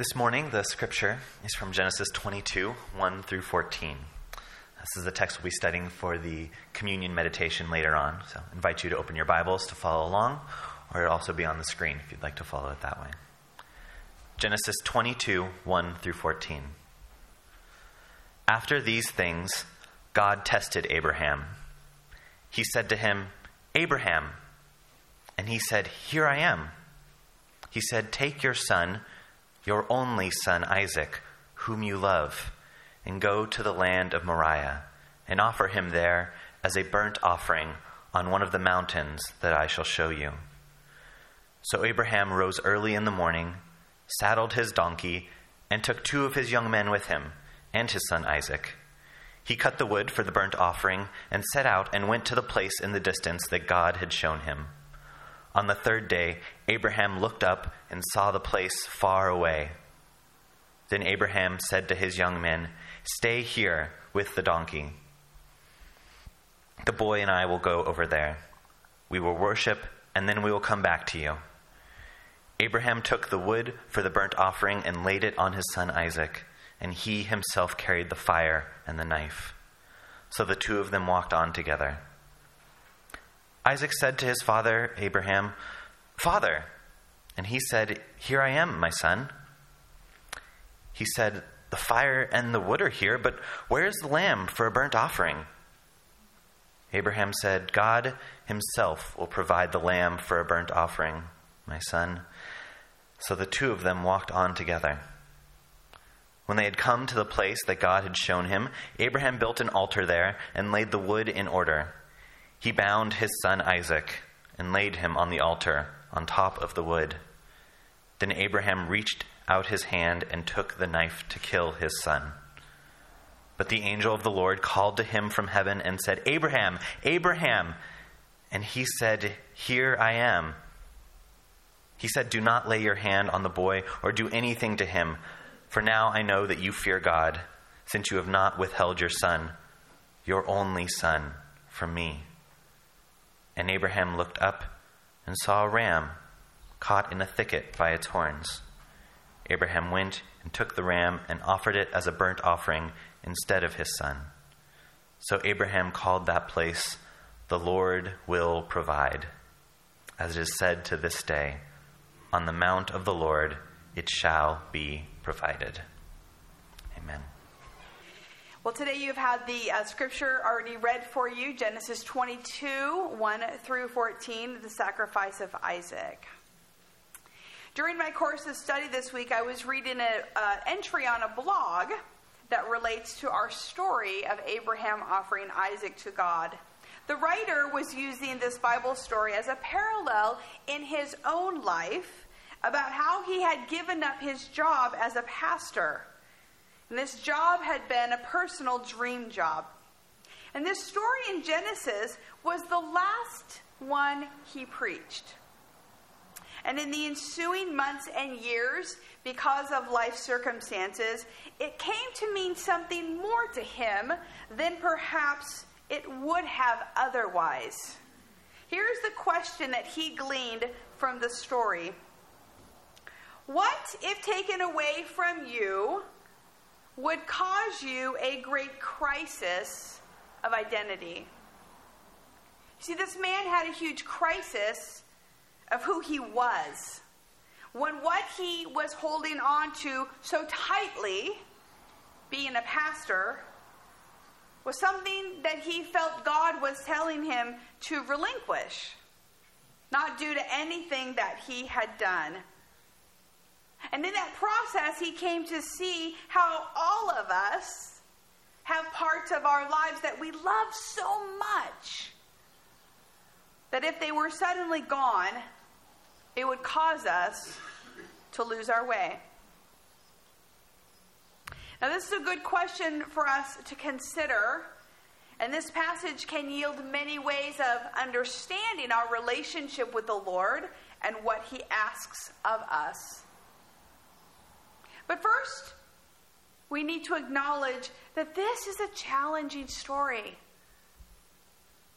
This morning, the scripture is from Genesis 22 1 through 14. This is the text we'll be studying for the communion meditation later on. So I invite you to open your Bibles to follow along, or it'll also be on the screen if you'd like to follow it that way. Genesis 22 1 through 14. After these things, God tested Abraham. He said to him, Abraham. And he said, Here I am. He said, Take your son your only son Isaac, whom you love, and go to the land of Moriah, and offer him there as a burnt offering on one of the mountains that I shall show you. So Abraham rose early in the morning, saddled his donkey, and took two of his young men with him, and his son Isaac. He cut the wood for the burnt offering, and set out and went to the place in the distance that God had shown him. On the third day, Abraham looked up and saw the place far away. Then Abraham said to his young men, Stay here with the donkey. The boy and I will go over there. We will worship, and then we will come back to you. Abraham took the wood for the burnt offering and laid it on his son Isaac, and he himself carried the fire and the knife. So the two of them walked on together. Isaac said to his father, Abraham, Father. And he said, Here I am, my son. He said, The fire and the wood are here, but where is the lamb for a burnt offering? Abraham said, God himself will provide the lamb for a burnt offering, my son. So the two of them walked on together. When they had come to the place that God had shown him, Abraham built an altar there and laid the wood in order. He bound his son Isaac and laid him on the altar on top of the wood. Then Abraham reached out his hand and took the knife to kill his son. But the angel of the Lord called to him from heaven and said, Abraham, Abraham. And he said, Here I am. He said, Do not lay your hand on the boy or do anything to him, for now I know that you fear God, since you have not withheld your son, your only son, from me. And Abraham looked up and saw a ram caught in a thicket by its horns. Abraham went and took the ram and offered it as a burnt offering instead of his son. So Abraham called that place, The Lord will provide. As it is said to this day, On the mount of the Lord it shall be provided. Amen. Well, today you've had the uh, scripture already read for you Genesis 22, 1 through 14, the sacrifice of Isaac. During my course of study this week, I was reading an uh, entry on a blog that relates to our story of Abraham offering Isaac to God. The writer was using this Bible story as a parallel in his own life about how he had given up his job as a pastor and this job had been a personal dream job. And this story in Genesis was the last one he preached. And in the ensuing months and years, because of life circumstances, it came to mean something more to him than perhaps it would have otherwise. Here's the question that he gleaned from the story What, if taken away from you, would cause you a great crisis of identity. See, this man had a huge crisis of who he was. When what he was holding on to so tightly, being a pastor, was something that he felt God was telling him to relinquish, not due to anything that he had done. And in that process, he came to see how all of us have parts of our lives that we love so much that if they were suddenly gone, it would cause us to lose our way. Now, this is a good question for us to consider. And this passage can yield many ways of understanding our relationship with the Lord and what He asks of us. But first, we need to acknowledge that this is a challenging story.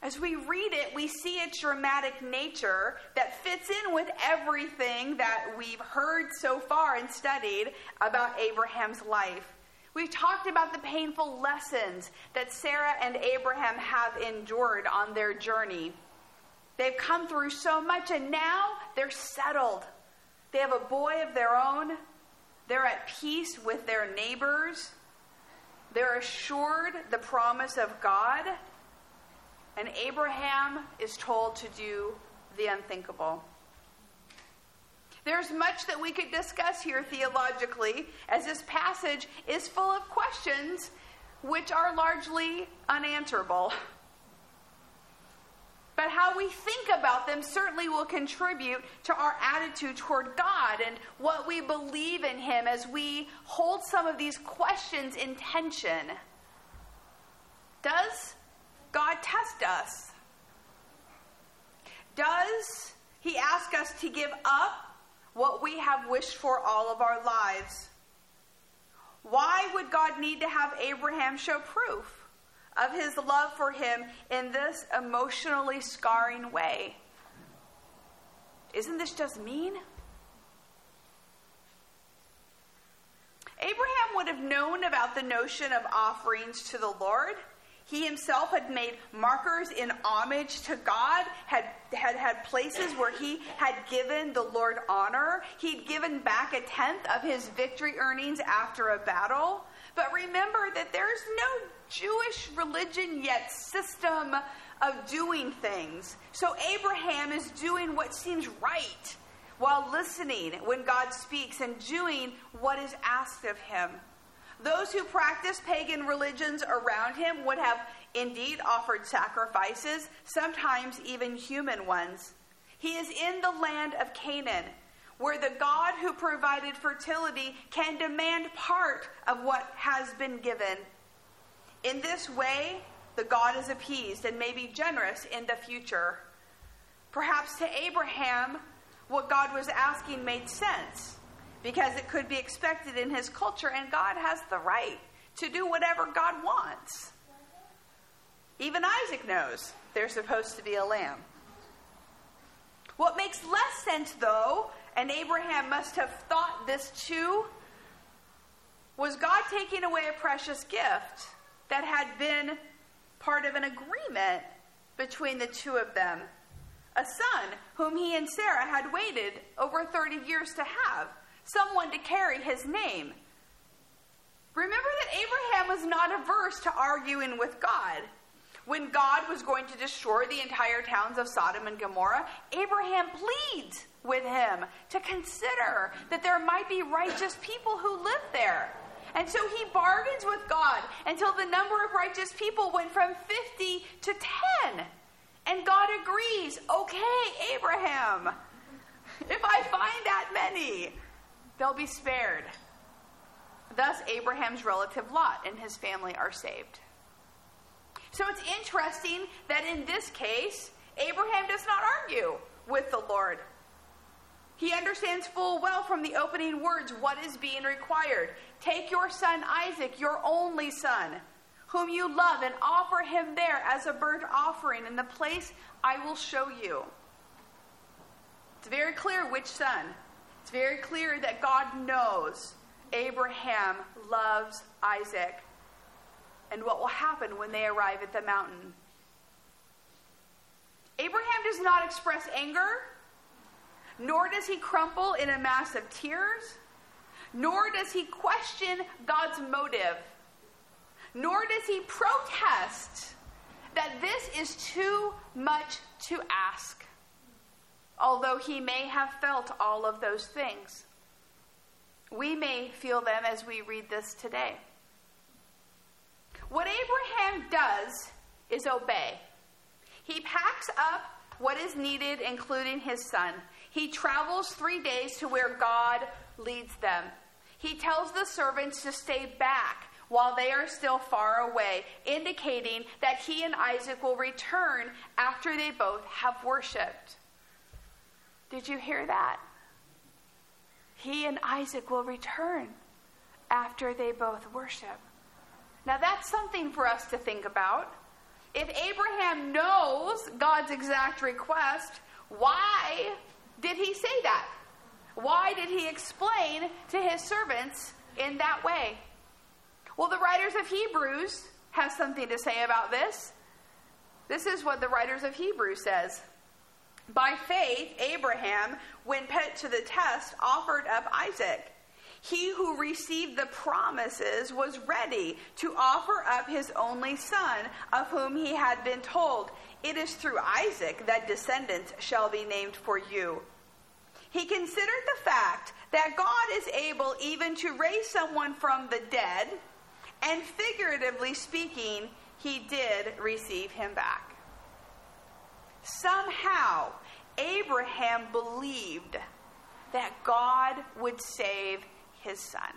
As we read it, we see its dramatic nature that fits in with everything that we've heard so far and studied about Abraham's life. We've talked about the painful lessons that Sarah and Abraham have endured on their journey. They've come through so much and now they're settled. They have a boy of their own. They're at peace with their neighbors. They're assured the promise of God. And Abraham is told to do the unthinkable. There's much that we could discuss here theologically, as this passage is full of questions which are largely unanswerable. But how we think about them certainly will contribute to our attitude toward God and what we believe in Him as we hold some of these questions in tension. Does God test us? Does He ask us to give up what we have wished for all of our lives? Why would God need to have Abraham show proof? Of his love for him in this emotionally scarring way. Isn't this just mean? Abraham would have known about the notion of offerings to the Lord. He himself had made markers in homage to God, had, had had places where he had given the Lord honor. He'd given back a tenth of his victory earnings after a battle. But remember that there's no Jewish religion yet system of doing things. So Abraham is doing what seems right while listening when God speaks and doing what is asked of him. Those who practice pagan religions around him would have indeed offered sacrifices, sometimes even human ones. He is in the land of Canaan, where the God who provided fertility can demand part of what has been given. In this way, the God is appeased and may be generous in the future. Perhaps to Abraham, what God was asking made sense because it could be expected in his culture, and God has the right to do whatever God wants. Even Isaac knows there's supposed to be a lamb. What makes less sense, though, and Abraham must have thought this too, was God taking away a precious gift that had been part of an agreement between the two of them. A son whom he and Sarah had waited over 30 years to have, someone to carry his name. Remember that Abraham was not averse to arguing with God. When God was going to destroy the entire towns of Sodom and Gomorrah, Abraham pleads with him to consider that there might be righteous people who live there. And so he bargains with God until the number of righteous people went from 50 to 10. And God agrees, okay, Abraham, if I find that many, they'll be spared. Thus, Abraham's relative Lot and his family are saved. So it's interesting that in this case, Abraham does not argue with the Lord. He understands full well from the opening words what is being required. Take your son Isaac, your only son, whom you love, and offer him there as a burnt offering in the place I will show you. It's very clear which son. It's very clear that God knows Abraham loves Isaac and what will happen when they arrive at the mountain. Abraham does not express anger nor does he crumple in a mass of tears, nor does he question God's motive, nor does he protest that this is too much to ask, although he may have felt all of those things. We may feel them as we read this today. What Abraham does is obey. He packs up what is needed, including his son. He travels three days to where God leads them. He tells the servants to stay back while they are still far away, indicating that he and Isaac will return after they both have worshiped. Did you hear that? He and Isaac will return after they both worship. Now, that's something for us to think about If Abraham knows God's exact request, why did he say that? Why did he explain to his servants in that way? Well, the writers of Hebrews have something to say about this. This is what the writers of Hebrews says. By faith, Abraham, when put to the test, offered up Isaac. He who received the promises was ready to offer up his only son, of whom he had been told, It is through Isaac that descendants shall be named for you. He considered the fact that God is able even to raise someone from the dead, and figuratively speaking, he did receive him back. Somehow, Abraham believed that God would save his son.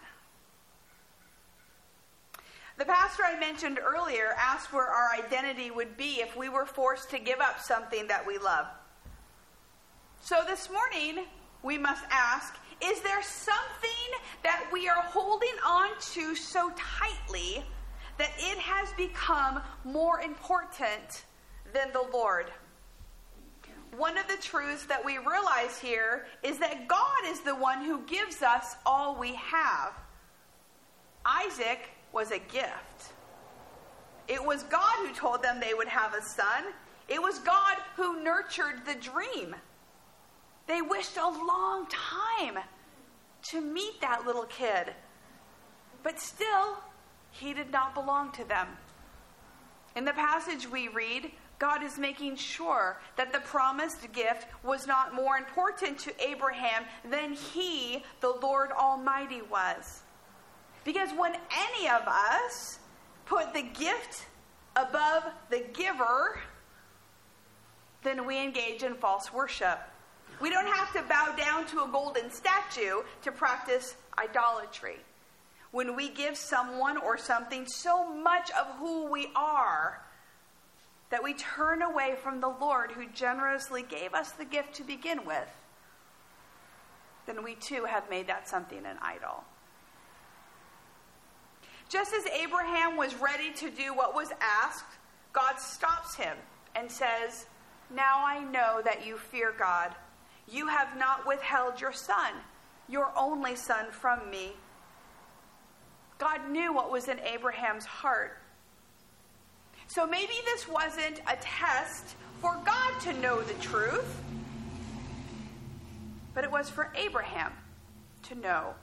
The pastor I mentioned earlier asked where our identity would be if we were forced to give up something that we love. So this morning, we must ask is there something that we are holding on to so tightly that it has become more important than the Lord? one of the truths that we realize here is that God is the one who gives us all we have. Isaac was a gift. It was God who told them they would have a son. It was God who nurtured the dream. They wished a long time to meet that little kid. But still, he did not belong to them. In the passage we read, God is making sure that the promised gift was not more important to Abraham than he, the Lord Almighty, was. Because when any of us put the gift above the giver, then we engage in false worship. We don't have to bow down to a golden statue to practice idolatry. When we give someone or something so much of who we are, that we turn away from the Lord who generously gave us the gift to begin with, then we too have made that something an idol. Just as Abraham was ready to do what was asked, God stops him and says, Now I know that you fear God. You have not withheld your son, your only son, from me. God knew what was in Abraham's heart. So maybe this wasn't a test for God to know the truth, but it was for Abraham to know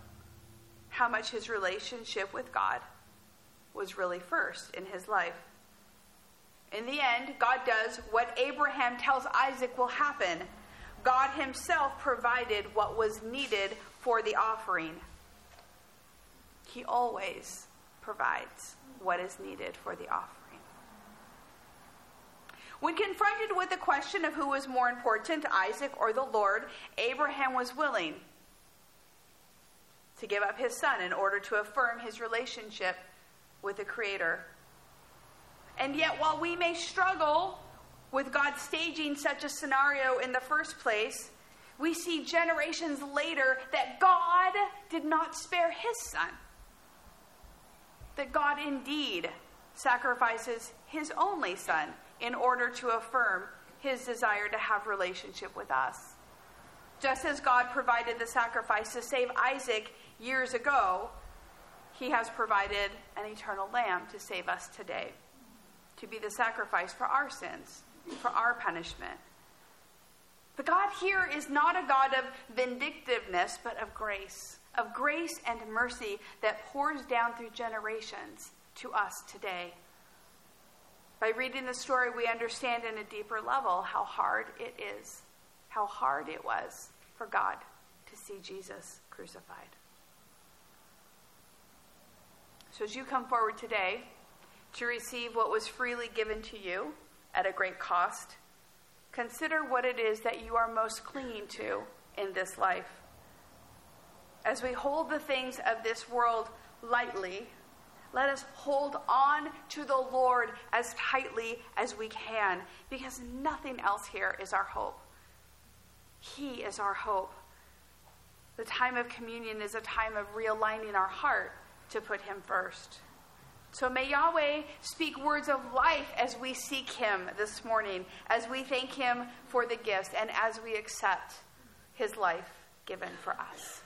how much his relationship with God was really first in his life. In the end, God does what Abraham tells Isaac will happen. God himself provided what was needed for the offering. He always provides what is needed for the offering. When confronted with the question of who was more important, Isaac or the Lord, Abraham was willing to give up his son in order to affirm his relationship with the Creator. And yet, while we may struggle with God staging such a scenario in the first place, we see generations later that God did not spare his son. That God indeed sacrifices his only son in order to affirm his desire to have relationship with us. Just as God provided the sacrifice to save Isaac years ago, he has provided an eternal lamb to save us today, to be the sacrifice for our sins, for our punishment. But God here is not a God of vindictiveness, but of grace, of grace and mercy that pours down through generations to us today. By reading the story, we understand in a deeper level how hard it is, how hard it was for God to see Jesus crucified. So, as you come forward today to receive what was freely given to you at a great cost, consider what it is that you are most clinging to in this life. As we hold the things of this world lightly, let us hold on to the Lord as tightly as we can because nothing else here is our hope. He is our hope. The time of communion is a time of realigning our heart to put Him first. So may Yahweh speak words of life as we seek Him this morning, as we thank Him for the gifts, and as we accept His life given for us.